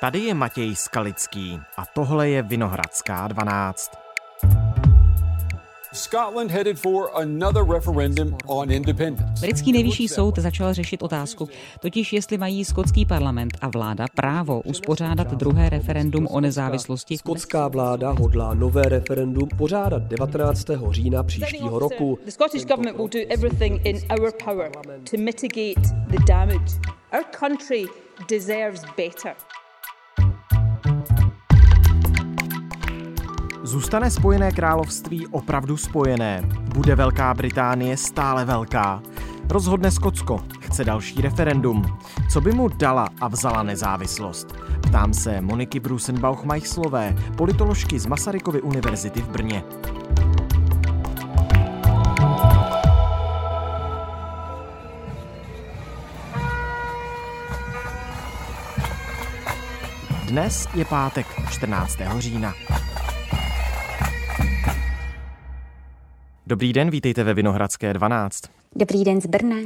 Tady je Matěj Skalický a tohle je Vinohradská 12. Scotland headed for another referendum on independence. Britský nejvyšší soud začal řešit otázku, totiž jestli mají skotský parlament a vláda právo uspořádat druhé referendum o nezávislosti. Skotská vláda hodlá nové referendum pořádat 19. října příštího roku. The Scottish government will do everything in our power to mitigate the damage. Our country deserves better. Zůstane Spojené království opravdu spojené? Bude Velká Británie stále velká? Rozhodne Skotsko, chce další referendum. Co by mu dala a vzala nezávislost? Ptám se Moniky Brusenbauch-Majchlové, politoložky z Masarykovy univerzity v Brně. Dnes je pátek 14. října. Dobrý den, vítejte ve Vinohradské 12. Dobrý den z Brna.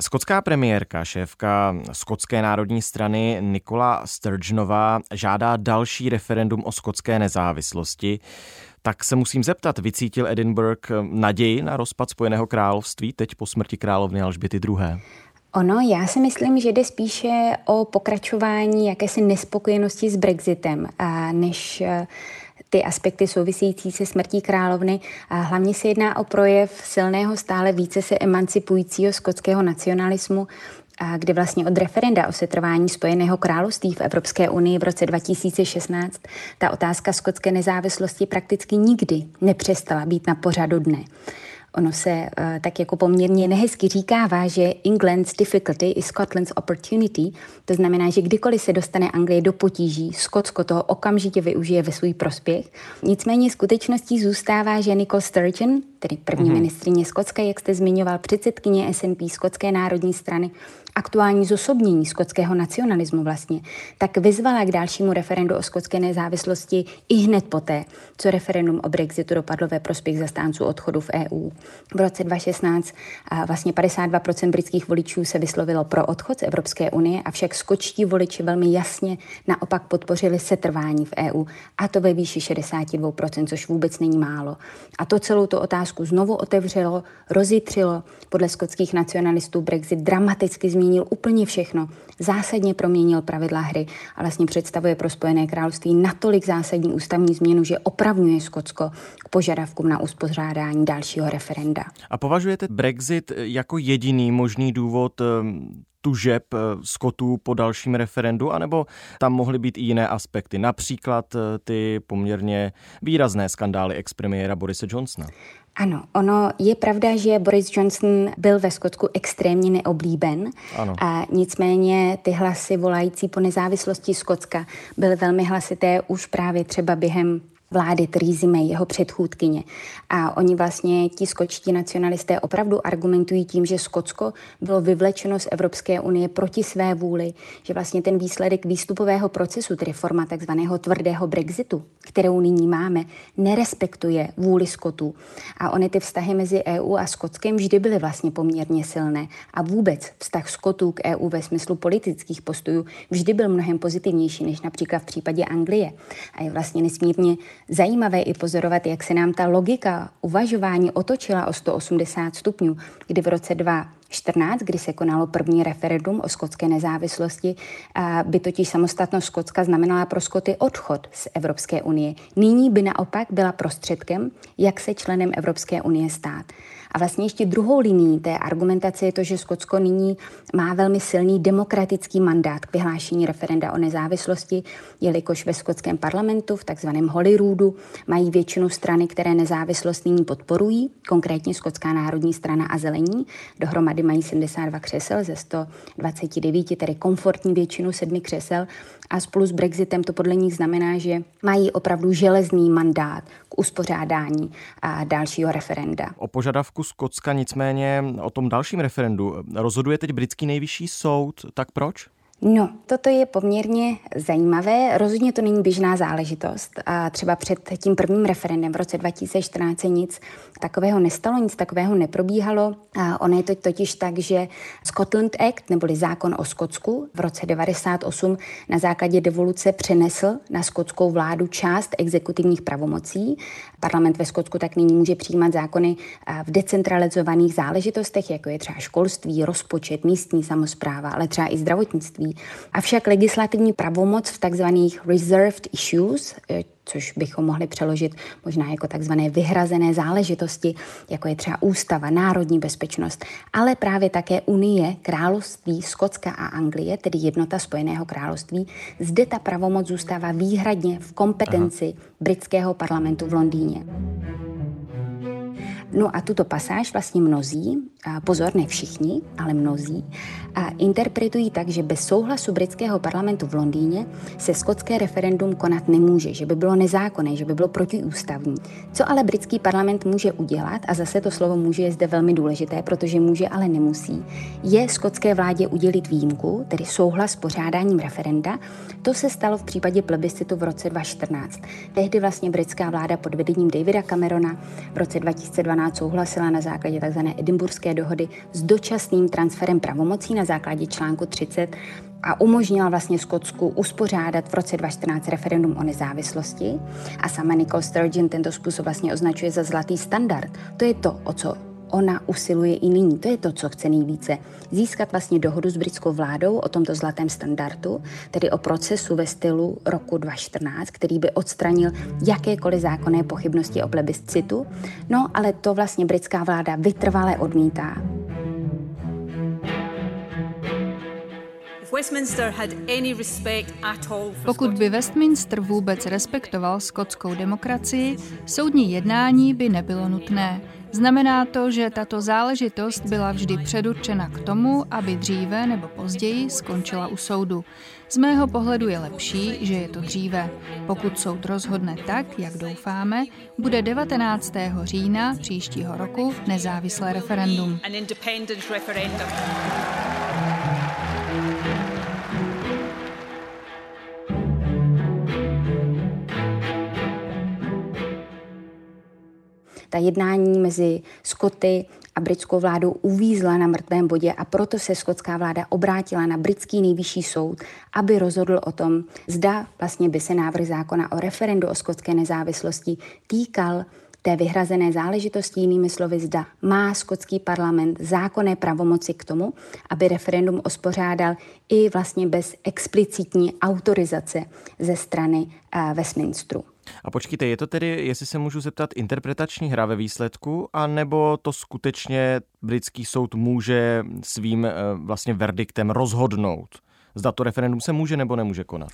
Skotská premiérka, šéfka Skotské národní strany Nikola Sturgeonová žádá další referendum o skotské nezávislosti. Tak se musím zeptat, vycítil Edinburgh naději na rozpad Spojeného království teď po smrti královny Alžběty II. Ono, já si myslím, že jde spíše o pokračování jakési nespokojenosti s Brexitem, než ty aspekty související se smrtí královny. A hlavně se jedná o projev silného, stále více se emancipujícího skotského nacionalismu, kde vlastně od referenda o setrvání Spojeného království v Evropské unii v roce 2016 ta otázka skotské nezávislosti prakticky nikdy nepřestala být na pořadu dne. Ono se uh, tak jako poměrně nehezky říkává, že England's difficulty is Scotland's opportunity. To znamená, že kdykoliv se dostane Anglie do potíží, Skotsko toho okamžitě využije ve svůj prospěch. Nicméně skutečností zůstává, že Nicole Sturgeon, tedy první mm-hmm. ministrině Skotska, jak jste zmiňoval, předsedkyně SNP Skotské národní strany, aktuální zosobnění skotského nacionalismu vlastně, tak vyzvala k dalšímu referendu o skotské nezávislosti i hned poté, co referendum o Brexitu dopadlo ve prospěch zastánců odchodu v EU. V roce 2016 vlastně 52% britských voličů se vyslovilo pro odchod z Evropské unie, avšak skočtí voliči velmi jasně naopak podpořili setrvání v EU, a to ve výši 62%, což vůbec není málo. A to celou tu otázku znovu otevřelo, rozjitřilo. Podle skotských nacionalistů Brexit dramaticky změnil změnil úplně všechno, zásadně proměnil pravidla hry a vlastně představuje pro Spojené království natolik zásadní ústavní změnu, že opravňuje Skotsko k požadavkům na uspořádání dalšího referenda. A považujete Brexit jako jediný možný důvod ehm, tužeb eh, Skotů po dalším referendu, anebo tam mohly být i jiné aspekty, například eh, ty poměrně výrazné skandály expremiéra Borise Johnsona? Ano, ono je pravda, že Boris Johnson byl ve Skotsku extrémně neoblíben. Ano. A nicméně ty hlasy volající po nezávislosti Skotska byly velmi hlasité už právě třeba během vlády Theresa May, jeho předchůdkyně. A oni vlastně, ti skočtí nacionalisté, opravdu argumentují tím, že Skotsko bylo vyvlečeno z Evropské unie proti své vůli, že vlastně ten výsledek výstupového procesu, tedy forma takzvaného tvrdého Brexitu, kterou nyní máme, nerespektuje vůli Skotů. A ony ty vztahy mezi EU a Skotskem vždy byly vlastně poměrně silné. A vůbec vztah Skotů k EU ve smyslu politických postojů vždy byl mnohem pozitivnější než například v případě Anglie. A je vlastně nesmírně zajímavé i pozorovat, jak se nám ta logika uvažování otočila o 180 stupňů, kdy v roce 2014, kdy se konalo první referendum o skotské nezávislosti, by totiž samostatnost Skotska znamenala pro Skoty odchod z Evropské unie. Nyní by naopak byla prostředkem, jak se členem Evropské unie stát. A vlastně ještě druhou linií té argumentace je to, že Skotsko nyní má velmi silný demokratický mandát k vyhlášení referenda o nezávislosti, jelikož ve skotském parlamentu v takzvaném Holyroodi mají většinu strany, které nezávislost nyní podporují, konkrétně Skotská národní strana a zelení. Dohromady mají 72 křesel ze 129, tedy komfortní většinu sedmi křesel a spolu s Brexitem to podle nich znamená, že mají opravdu železný mandát uspořádání dalšího referenda. O požadavku Skotska nicméně o tom dalším referendu rozhoduje teď britský nejvyšší soud, tak proč? No, toto je poměrně zajímavé. Rozhodně to není běžná záležitost. A třeba před tím prvním referendem v roce 2014 se nic takového nestalo, nic takového neprobíhalo. A ono je to totiž tak, že Scotland Act, neboli zákon o Skotsku, v roce 98 na základě devoluce přenesl na skotskou vládu část exekutivních pravomocí. Parlament ve Skotsku tak nyní může přijímat zákony v decentralizovaných záležitostech, jako je třeba školství, rozpočet, místní samozpráva, ale třeba i zdravotnictví. Avšak legislativní pravomoc v takzvaných reserved issues, e, což bychom mohli přeložit možná jako takzvané vyhrazené záležitosti, jako je třeba ústava, národní bezpečnost, ale právě také Unie, království Skotska a Anglie, tedy jednota Spojeného království, zde ta pravomoc zůstává výhradně v kompetenci Aha. britského parlamentu v Londýně. No a tuto pasáž vlastně mnozí, a pozor, ne všichni, ale mnozí, a interpretují tak, že bez souhlasu britského parlamentu v Londýně se skotské referendum konat nemůže, že by bylo nezákonné, že by bylo protiústavní. Co ale britský parlament může udělat, a zase to slovo může je zde velmi důležité, protože může, ale nemusí, je skotské vládě udělit výjimku, tedy souhlas s pořádáním referenda. To se stalo v případě plebiscitu v roce 2014. Tehdy vlastně britská vláda pod vedením Davida Camerona v roce 2012 souhlasila na základě tzv. edimburské dohody s dočasným transferem pravomocí na základě článku 30 a umožnila vlastně Skotsku uspořádat v roce 2014 referendum o nezávislosti. A sama Nicole Sturgeon tento způsob vlastně označuje za zlatý standard. To je to, o co ona usiluje i nyní. To je to, co chce nejvíce. Získat vlastně dohodu s britskou vládou o tomto zlatém standardu, tedy o procesu ve stylu roku 2014, který by odstranil jakékoliv zákonné pochybnosti o plebiscitu. No, ale to vlastně britská vláda vytrvale odmítá. Pokud by Westminster vůbec respektoval skotskou demokracii, soudní jednání by nebylo nutné. Znamená to, že tato záležitost byla vždy předurčena k tomu, aby dříve nebo později skončila u soudu. Z mého pohledu je lepší, že je to dříve. Pokud soud rozhodne tak, jak doufáme, bude 19. října příštího roku nezávislé referendum. Ta jednání mezi Skoty a britskou vládou uvízla na mrtvém bodě a proto se skotská vláda obrátila na britský nejvyšší soud, aby rozhodl o tom, zda vlastně by se návrh zákona o referendu o skotské nezávislosti týkal té vyhrazené záležitosti, jinými slovy zda má skotský parlament zákonné pravomoci k tomu, aby referendum ospořádal i vlastně bez explicitní autorizace ze strany uh, Westminsteru. A počkejte, je to tedy, jestli se můžu zeptat, interpretační hra ve výsledku, anebo to skutečně britský soud může svým eh, vlastně verdiktem rozhodnout? Zda to referendum se může nebo nemůže konat?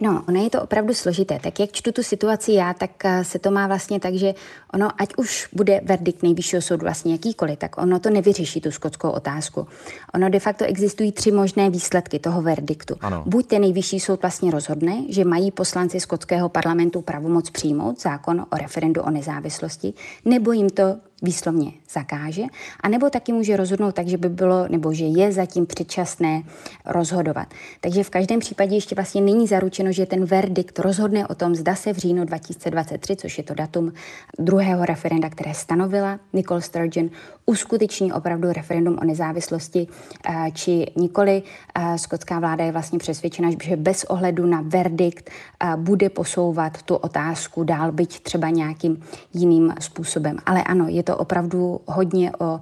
No, ono je to opravdu složité. Tak jak čtu tu situaci já, tak eh, se to má vlastně tak, že ono, ať už bude verdikt nejvyššího soudu vlastně jakýkoliv, tak ono to nevyřeší tu skotskou otázku. Ono de facto existují tři možné výsledky toho verdiktu. Ano. Buď ten nejvyšší soud vlastně rozhodne, že mají poslanci skotského parlamentu pravomoc přijmout zákon o referendu o nezávislosti, nebo jim to výslovně zakáže, a nebo taky může rozhodnout tak, že by bylo, nebo že je zatím předčasné rozhodovat. Takže v každém případě ještě vlastně není zaručeno, že ten verdikt rozhodne o tom, zda se v říjnu 2023, což je to datum druhého referenda, které stanovila Nicole Sturgeon, uskuteční opravdu referendum o nezávislosti, eh, či nikoli. Eh, skotská vláda je vlastně přesvědčena, že bez ohledu na verdikt eh, bude posouvat tu otázku dál, byť třeba nějakým jiným způsobem. Ale ano, je to opravdu hodně o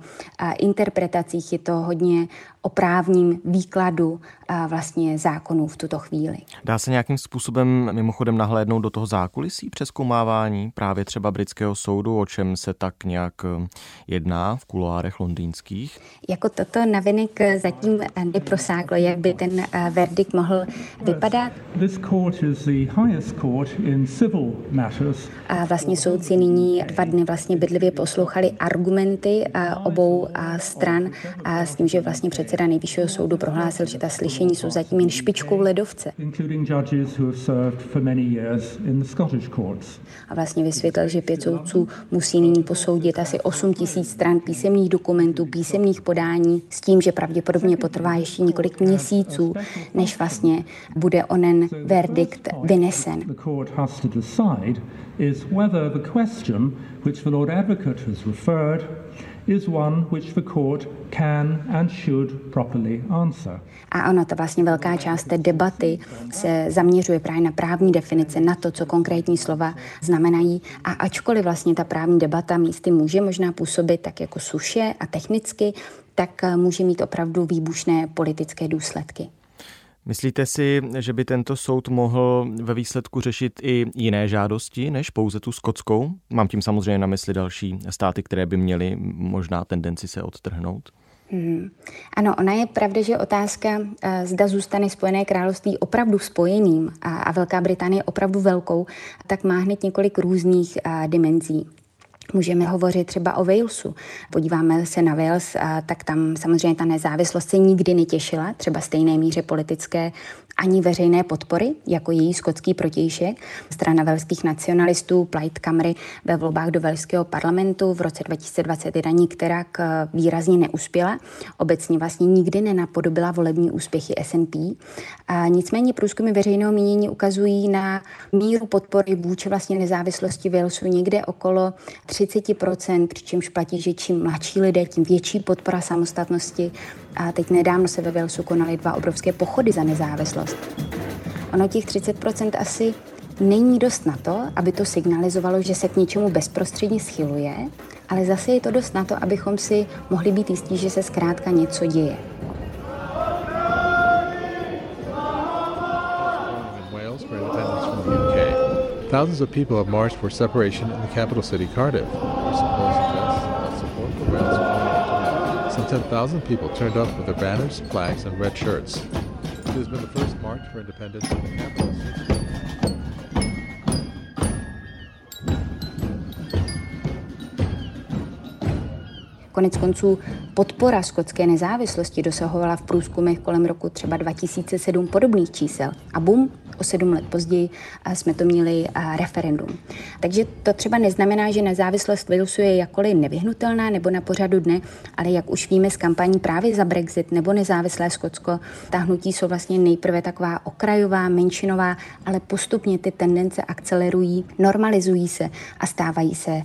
interpretacích, je to hodně o právním výkladu vlastně zákonů v tuto chvíli. Dá se nějakým způsobem mimochodem nahlédnout do toho zákulisí přeskoumávání právě třeba britského soudu, o čem se tak nějak eh, jedná v kuloárech londýnských? Jako toto navinek zatím neprosáklo, jak by ten verdikt mohl vypadat. A vlastně soudci nyní dva dny vlastně bedlivě poslouchali argumenty eh, obou stran a s tím, že vlastně předseda nejvyššího soudu prohlásil, že ta slyšení jsou zatím jen špičkou ledovce. A vlastně vysvětlil, že pět soudců musí nyní posoudit asi 8 tisíc stran písemných dokumentů, písemných podání s tím, že pravděpodobně potrvá ještě několik měsíců, než vlastně bude onen verdikt vynesen. is whether the question which the Lord Advocate has referred is one which the court can and should properly answer. A ono, ta vlastně velká část té debaty se zaměřuje právě na právní definice, na to, co konkrétní slova znamenají. A ačkoliv vlastně ta právní debata místy může možná působit tak jako suše a technicky, tak může mít opravdu výbušné politické důsledky. Myslíte si, že by tento soud mohl ve výsledku řešit i jiné žádosti než pouze tu skotskou? Mám tím samozřejmě na mysli další státy, které by měly možná tendenci se odtrhnout. Hmm. Ano, ona je pravda, že otázka, eh, zda zůstane Spojené království opravdu spojeným a, Velká Británie opravdu velkou, tak má hned několik různých eh, dimenzí. Můžeme hovořit třeba o Walesu. Podíváme se na Wales, tak tam samozřejmě ta nezávislost se nikdy netěšila, třeba stejné míře politické ani veřejné podpory, jako její skotský protějšek. Strana velských nacionalistů Plaid Camry ve volbách do velského parlamentu v roce 2021 nikterak eh, výrazně neuspěla. Obecně vlastně nikdy nenapodobila volební úspěchy SNP. A nicméně průzkumy veřejného mínění ukazují na míru podpory vůči vlastně nezávislosti Walesu někde okolo 30%, přičemž platí, že čím mladší lidé, tím větší podpora samostatnosti. A teď nedávno se ve Walesu konaly dva obrovské pochody za nezávislost. Ono těch 30% asi není dost na to, aby to signalizovalo, že se k něčemu bezprostředně schyluje, ale zase je to dost na to, abychom si mohli být jistí, že se zkrátka něco děje. Thousands of people have marched for separation in the capital city, Cardiff. Some 10,000 people turned up with their banners, flags, and red shirts. It has been the first march for independence in the capital. Konec konců podpora skotské nezávislosti dosahovala v průzkumech kolem roku třeba 2007 podobných čísel. A bum, o sedm let později jsme to měli referendum. Takže to třeba neznamená, že nezávislost Walesu je jakkoliv nevyhnutelná nebo na pořadu dne, ale jak už víme z kampaní právě za Brexit nebo nezávislé Skotsko, ta hnutí jsou vlastně nejprve taková okrajová, menšinová, ale postupně ty tendence akcelerují, normalizují se a stávají se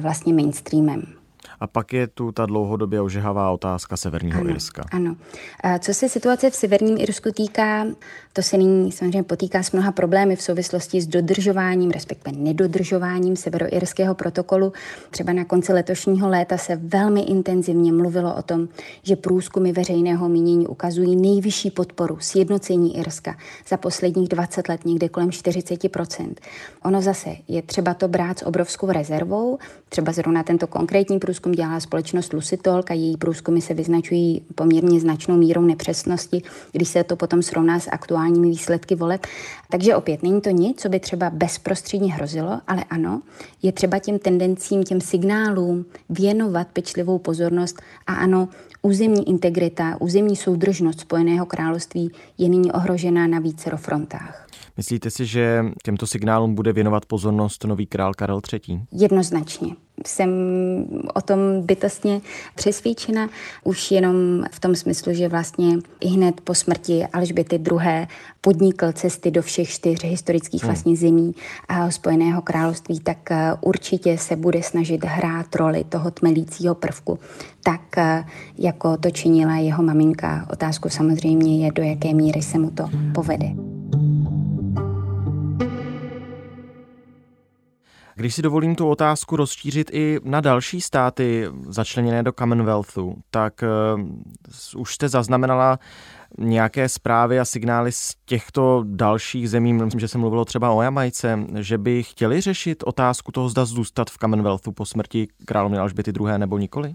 vlastně mainstreamem. A pak je tu ta dlouhodobě ožehavá otázka Severního ano, Irska. Ano. Co se situace v Severním Irsku týká, to se nyní samozřejmě potýká s mnoha problémy v souvislosti s dodržováním, respektive nedodržováním severoirského protokolu. Třeba na konci letošního léta se velmi intenzivně mluvilo o tom, že průzkumy veřejného mínění ukazují nejvyšší podporu sjednocení Irska za posledních 20 let, někde kolem 40% Ono zase je třeba to brát s obrovskou rezervou. Třeba zrovna tento konkrétní průzkum dělá společnost Lucitolk a její průzkumy se vyznačují poměrně značnou mírou nepřesnosti, když se to potom srovná s aktuální aktuálními výsledky voleb. Takže opět není to nic, co by třeba bezprostředně hrozilo, ale ano, je třeba těm tendencím, těm signálům věnovat pečlivou pozornost a ano, územní integrita, územní soudržnost Spojeného království je nyní ohrožená na více frontách. Myslíte si, že těmto signálům bude věnovat pozornost nový král Karel III? Jednoznačně jsem o tom bytostně přesvědčena, už jenom v tom smyslu, že vlastně i hned po smrti Alžběty II. podnikl cesty do všech čtyř historických hmm. vlastně zemí a Spojeného království, tak eh, určitě se bude snažit hrát roli toho tmelícího prvku, tak eh, jako to činila jeho maminka. Otázku samozřejmě je, do jaké míry se mu to povede. Když si dovolím tu otázku rozšířit i na další státy začleněné do Commonwealthu, tak uh, už jste zaznamenala nějaké zprávy a signály z těchto dalších zemí, myslím, že se mluvilo třeba o Jamajce, že by chtěli řešit otázku toho, zda zůstat v Commonwealthu po smrti královny Alžběty II. nebo nikoli?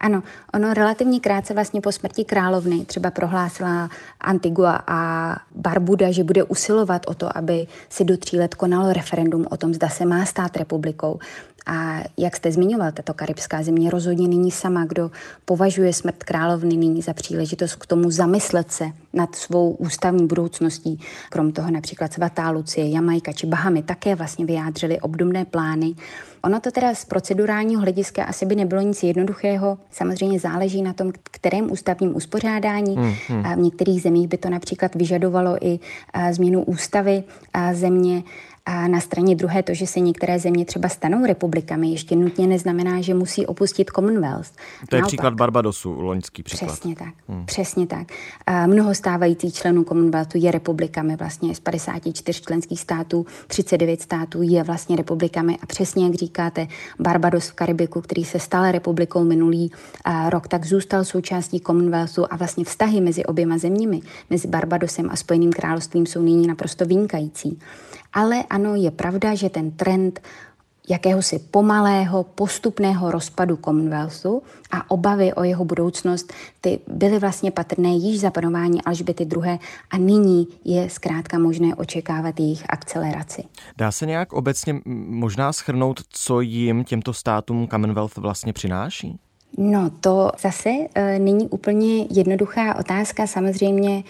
Ano, ono relativně krátce vlastně po smrti královny třeba prohlásila Antigua a Barbuda, že bude usilovat o to, aby si do tří let konalo referendum o tom, zda se má stát republikou. A jak jste zmiňoval, tato karibská země rozhodně není sama, kdo považuje smrt královny nyní za příležitost k tomu zamyslet se nad svou ústavní budoucností. Krom toho například svatá Lucie, Jamajka či Bahamy také vlastně vyjádřili obdobné plány. Ono to teda z procedurálního hlediska asi by nebylo nic jednoduchého. Samozřejmě záleží na tom, kterém ústavním uspořádání. Hmm, hmm. V některých zemích by to například vyžadovalo i změnu ústavy země. A na straně druhé to, že se některé země třeba stanou republikami, ještě nutně neznamená, že musí opustit Commonwealth. To je Naopak. příklad Barbadosu, loňský příklad. Přesně tak, hmm. přesně tak. A mnoho stávajících členů Commonwealthu je republikami, vlastně z 54 členských států, 39 států je vlastně republikami a přesně jak říkáte, Barbados v Karibiku, který se stal republikou minulý rok, tak zůstal součástí Commonwealthu a vlastně vztahy mezi oběma zeměmi, mezi Barbadosem a Spojeným královstvím jsou nyní naprosto vynikající. Ale ano, je pravda, že ten trend jakéhosi pomalého, postupného rozpadu Commonwealthu a obavy o jeho budoucnost, ty byly vlastně patrné již za panování Alžběty II. a nyní je zkrátka možné očekávat jejich akceleraci. Dá se nějak obecně možná schrnout, co jim těmto státům Commonwealth vlastně přináší? No to zase e, není úplně jednoduchá otázka. Samozřejmě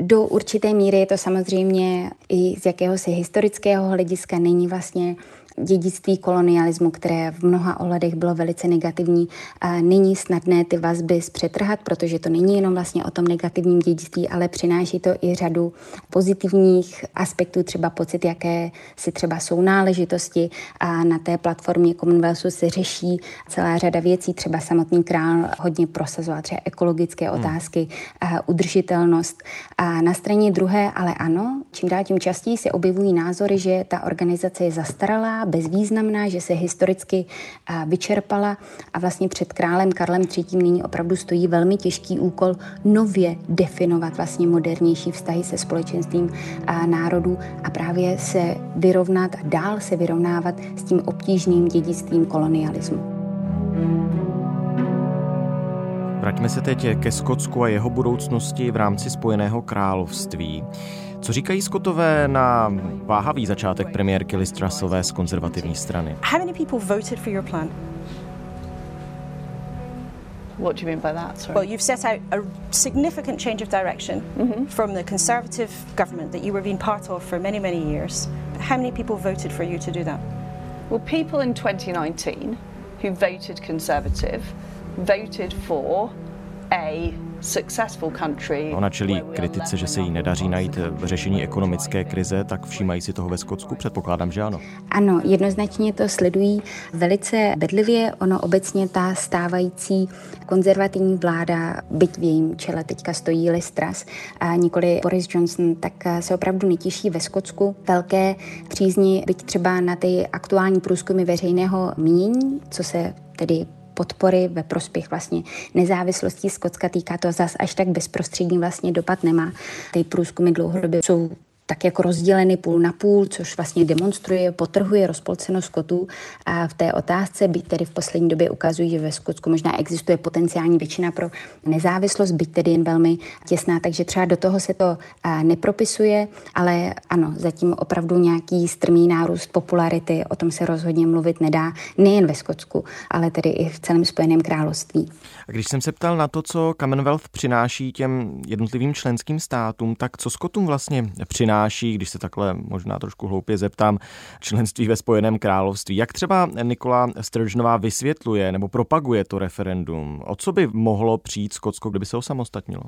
do určité míry je to samozřejmě i z jakéhosi historického hlediska není vlastně dědictví kolonialismu, které v mnoha ohledech bylo velice negativní, a není snadné ty vazby zpřetrhat, protože to není jenom vlastně o tom negativním dědictví, ale přináší to i řadu pozitivních aspektů, třeba pocit, jaké si třeba jsou náležitosti a na té platformě Commonwealthu se řeší celá řada věcí, třeba samotný král hodně prosazoval třeba ekologické hmm. otázky, hmm. udržitelnost. A na straně druhé, ale ano, čím dál tím častěji se objevují názory, že ta organizace je zastaralá, bezvýznamná, že se historicky vyčerpala a vlastně před králem Karlem III. nyní opravdu stojí velmi těžký úkol nově definovat vlastně modernější vztahy se společenstvím národů a právě se vyrovnat a dál se vyrovnávat s tím obtížným dědictvím kolonialismu. Vraťme se teď ke Skotsku a jeho budoucnosti v rámci Spojeného království. Co říkají Skotové na váhavý začátek premiérky Liz Trussové z konzervativní strany? How many people voted for your plan? What do you mean by that? Sorry. Well, you've set out a significant change of direction mm-hmm. from the Conservative government that you were being part of for many, many years. How many people voted for you to do that? Well, people in 2019 who voted Conservative voted for a Ona čelí kritice, že se jí nedaří najít řešení ekonomické krize, tak všímají si toho ve Skotsku? Předpokládám, že ano. Ano, jednoznačně to sledují velice bedlivě. Ono obecně ta stávající konzervativní vláda, byť v jejím čele teďka stojí Listras a nikoli Boris Johnson, tak se opravdu netěší ve Skotsku velké přízni, byť třeba na ty aktuální průzkumy veřejného mínění, co se tedy podpory ve prospěch vlastně nezávislosti Skotska týká to zas až tak bezprostřední vlastně dopad nemá. Ty průzkumy dlouhodobě jsou tak jako rozděleny půl na půl, což vlastně demonstruje, potrhuje rozpolcenost Skotů a v té otázce, byť tedy v poslední době ukazují, že ve Skotsku možná existuje potenciální většina pro nezávislost, byť tedy jen velmi těsná, takže třeba do toho se to nepropisuje, ale ano, zatím opravdu nějaký strmý nárůst popularity, o tom se rozhodně mluvit nedá, nejen ve Skotsku, ale tedy i v celém Spojeném království. A když jsem se ptal na to, co Commonwealth přináší těm jednotlivým členským státům, tak co Skotům vlastně přináší přináší, když se takhle možná trošku hloupě zeptám, členství ve Spojeném království. Jak třeba Nikola Sturgeonová vysvětluje nebo propaguje to referendum? O co by mohlo přijít Skotsko, kdyby se osamostatnilo?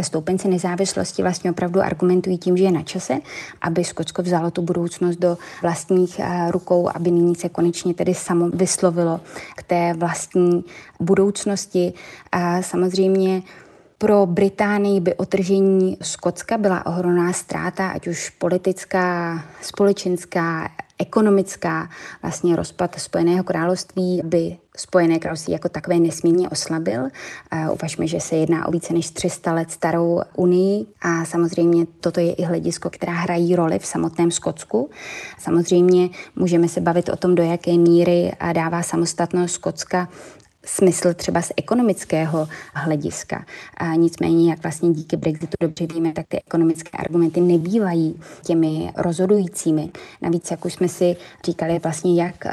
Stoupenci nezávislosti vlastně opravdu argumentují tím, že je na čase, aby Skotsko vzalo tu budoucnost do vlastních eh, rukou, aby nyní se konečně tedy samo vyslovilo k té vlastní budoucnosti. A samozřejmě pro Británii by otržení Skotska byla ohromná ztráta, ať už politická, společenská, ekonomická, vlastně rozpad Spojeného království by Spojené království jako takové nesmírně oslabil. Uvažme, že se jedná o více než 300 let starou unii a samozřejmě toto je i hledisko, která hrají roli v samotném Skotsku. Samozřejmě můžeme se bavit o tom, do jaké míry dává samostatnost Skotska smysl třeba z ekonomického hlediska. A nicméně, jak vlastně díky Brexitu dobře víme, tak ty ekonomické argumenty nebývají těmi rozhodujícími. Navíc, jak už jsme si říkali, vlastně jak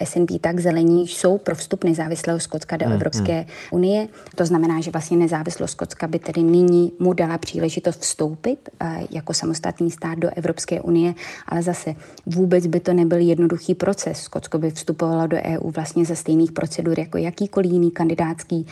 S&P, tak zelení jsou pro vstup nezávislého Skotska do hmm, Evropské hmm. unie. To znamená, že vlastně nezávislost Skotska by tedy nyní mu dala příležitost vstoupit jako samostatný stát do Evropské unie, ale zase vůbec by to nebyl jednoduchý proces. Skotsko by vstupovalo do EU vlastně ze stejných procedur jako jakýkoliv jiný kandidátský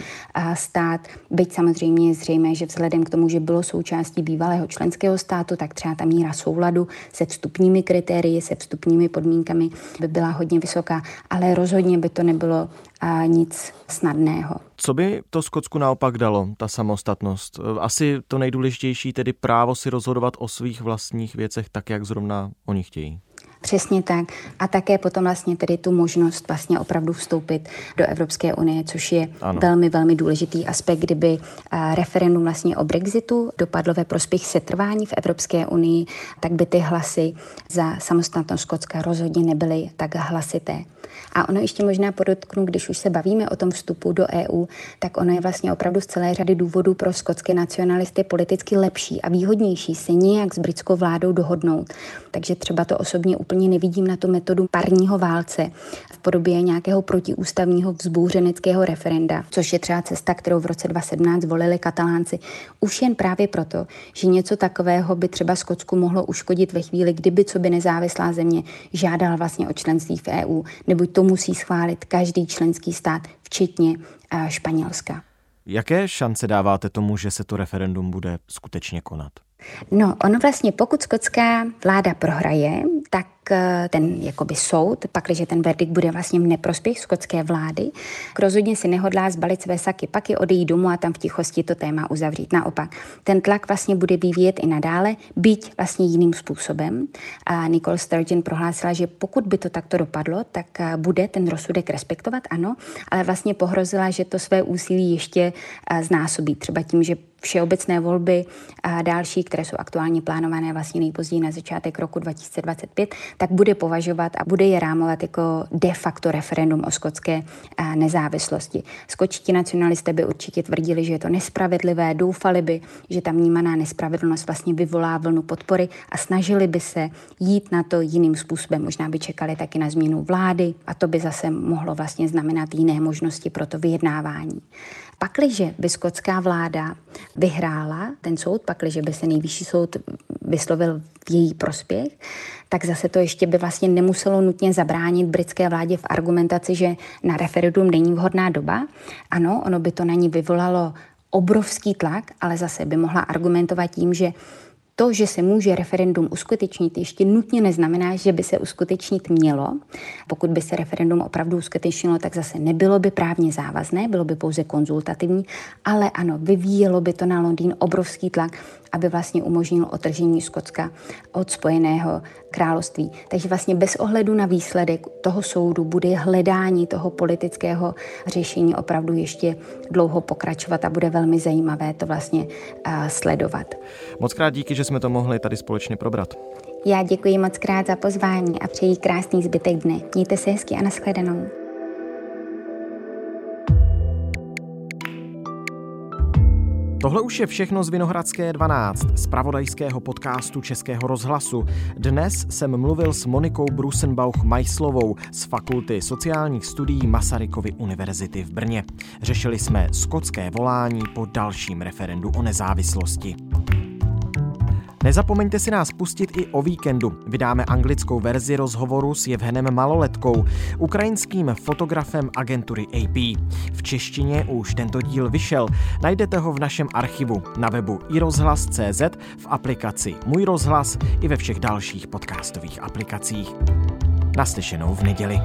stát, byť samozřejmě je zřejmé, že vzhledem k tomu, že bylo součástí bývalého členského státu, tak třeba ta míra souladu se vstupními kritérii, se vstupními podmínkami by byla hodně vysoká, ale rozhodně by to nebylo a nic snadného. Co by to Skotsku naopak dalo, ta samostatnost? Asi to nejdůležitější, tedy právo si rozhodovat o svých vlastních věcech tak, jak zrovna oni chtějí. Přesně tak. A také potom vlastně tedy tu možnost vlastně opravdu vstoupit do Evropské unie, což je ano. velmi, velmi důležitý aspekt, kdyby referendum vlastně o Brexitu dopadlo ve prospěch setrvání v Evropské unii, tak by ty hlasy za samostatnost Skotska rozhodně nebyly tak hlasité. A ono ještě možná podotknu, když už se bavíme o tom vstupu do EU, tak ono je vlastně opravdu z celé řady důvodů pro skotské nacionalisty politicky lepší a výhodnější se nějak s britskou vládou dohodnout. Takže třeba to osobně úplně nevidím na tu metodu parního válce v podobě nějakého protiústavního vzbouřeneckého referenda, což je třeba cesta, kterou v roce 2017 volili katalánci. Už jen právě proto, že něco takového by třeba Skotsku mohlo uškodit ve chvíli, kdyby co by nezávislá země žádala vlastně o členství v EU, neboť to musí schválit každý členský stát, včetně eh, Španělska. Jaké šance dáváte tomu, že se to referendum bude skutečně konat? No, ono vlastně, pokud skotská vláda prohraje, tak ten jakoby soud, pakliže ten verdikt bude vlastně v neprospěch skotské vlády, rozhodně si nehodlá zbalit své saky, pak je odejít domů a tam v tichosti to téma uzavřít. Naopak, ten tlak vlastně bude vyvíjet i nadále, byť vlastně jiným způsobem. A Nicole Sturgeon prohlásila, že pokud by to takto dopadlo, tak eh, bude ten rozsudek respektovat, ano, ale vlastně pohrozila, že to své úsilí ještě eh, znásobí, třeba tím, že všeobecné volby a další, které jsou aktuálně plánované vlastně nejpozději na začátek roku 2025, tak bude považovat a bude je rámovat jako de facto referendum o skotské nezávislosti. Skočtí nacionalisté by určitě tvrdili, že je to nespravedlivé, doufali by, že ta vnímaná nespravedlnost vlastně vyvolá vlnu podpory a snažili by se jít na to jiným způsobem. Možná by čekali taky na změnu vlády a to by zase mohlo vlastně znamenat jiné možnosti pro to vyjednávání. Pakliže by skotská vláda vyhrála ten soud, pakliže by se nejvyšší soud vyslovil v její prospěch, tak zase to ještě by vlastně nemuselo nutně zabránit britské vládě v argumentaci, že na referendum není vhodná doba. Ano, ono by to na ní vyvolalo obrovský tlak, ale zase by mohla argumentovat tím, že to, že se může referendum uskutečnit, ještě nutně neznamená, že by se uskutečnit mělo. Pokud by se referendum opravdu uskutečnilo, tak zase nebylo by právně závazné, bylo by pouze konzultativní, ale ano, vyvíjelo by to na Londýn obrovský tlak aby vlastně umožnil otržení Skotska od Spojeného království. Takže vlastně bez ohledu na výsledek toho soudu bude hledání toho politického řešení opravdu ještě dlouho pokračovat a bude velmi zajímavé to vlastně sledovat. Moc krát díky, že jsme to mohli tady společně probrat. Já děkuji moc krát za pozvání a přeji krásný zbytek dne. Mějte se hezky a nashledanou. Tohle už je všechno z Vinohradské 12, z pravodajského podcastu Českého rozhlasu. Dnes jsem mluvil s Monikou Brusenbauch-Majslovou z Fakulty sociálních studií Masarykovy univerzity v Brně. Řešili jsme skotské volání po dalším referendu o nezávislosti. Nezapomeňte si nás pustit i o víkendu. Vydáme anglickou verzi rozhovoru s Jevhenem Maloletkou, ukrajinským fotografem agentury AP. V češtině už tento díl vyšel. Najdete ho v našem archivu na webu iRozhlas.cz, v aplikaci Můj rozhlas i ve všech dalších podcastových aplikacích. Naslyšenou v neděli.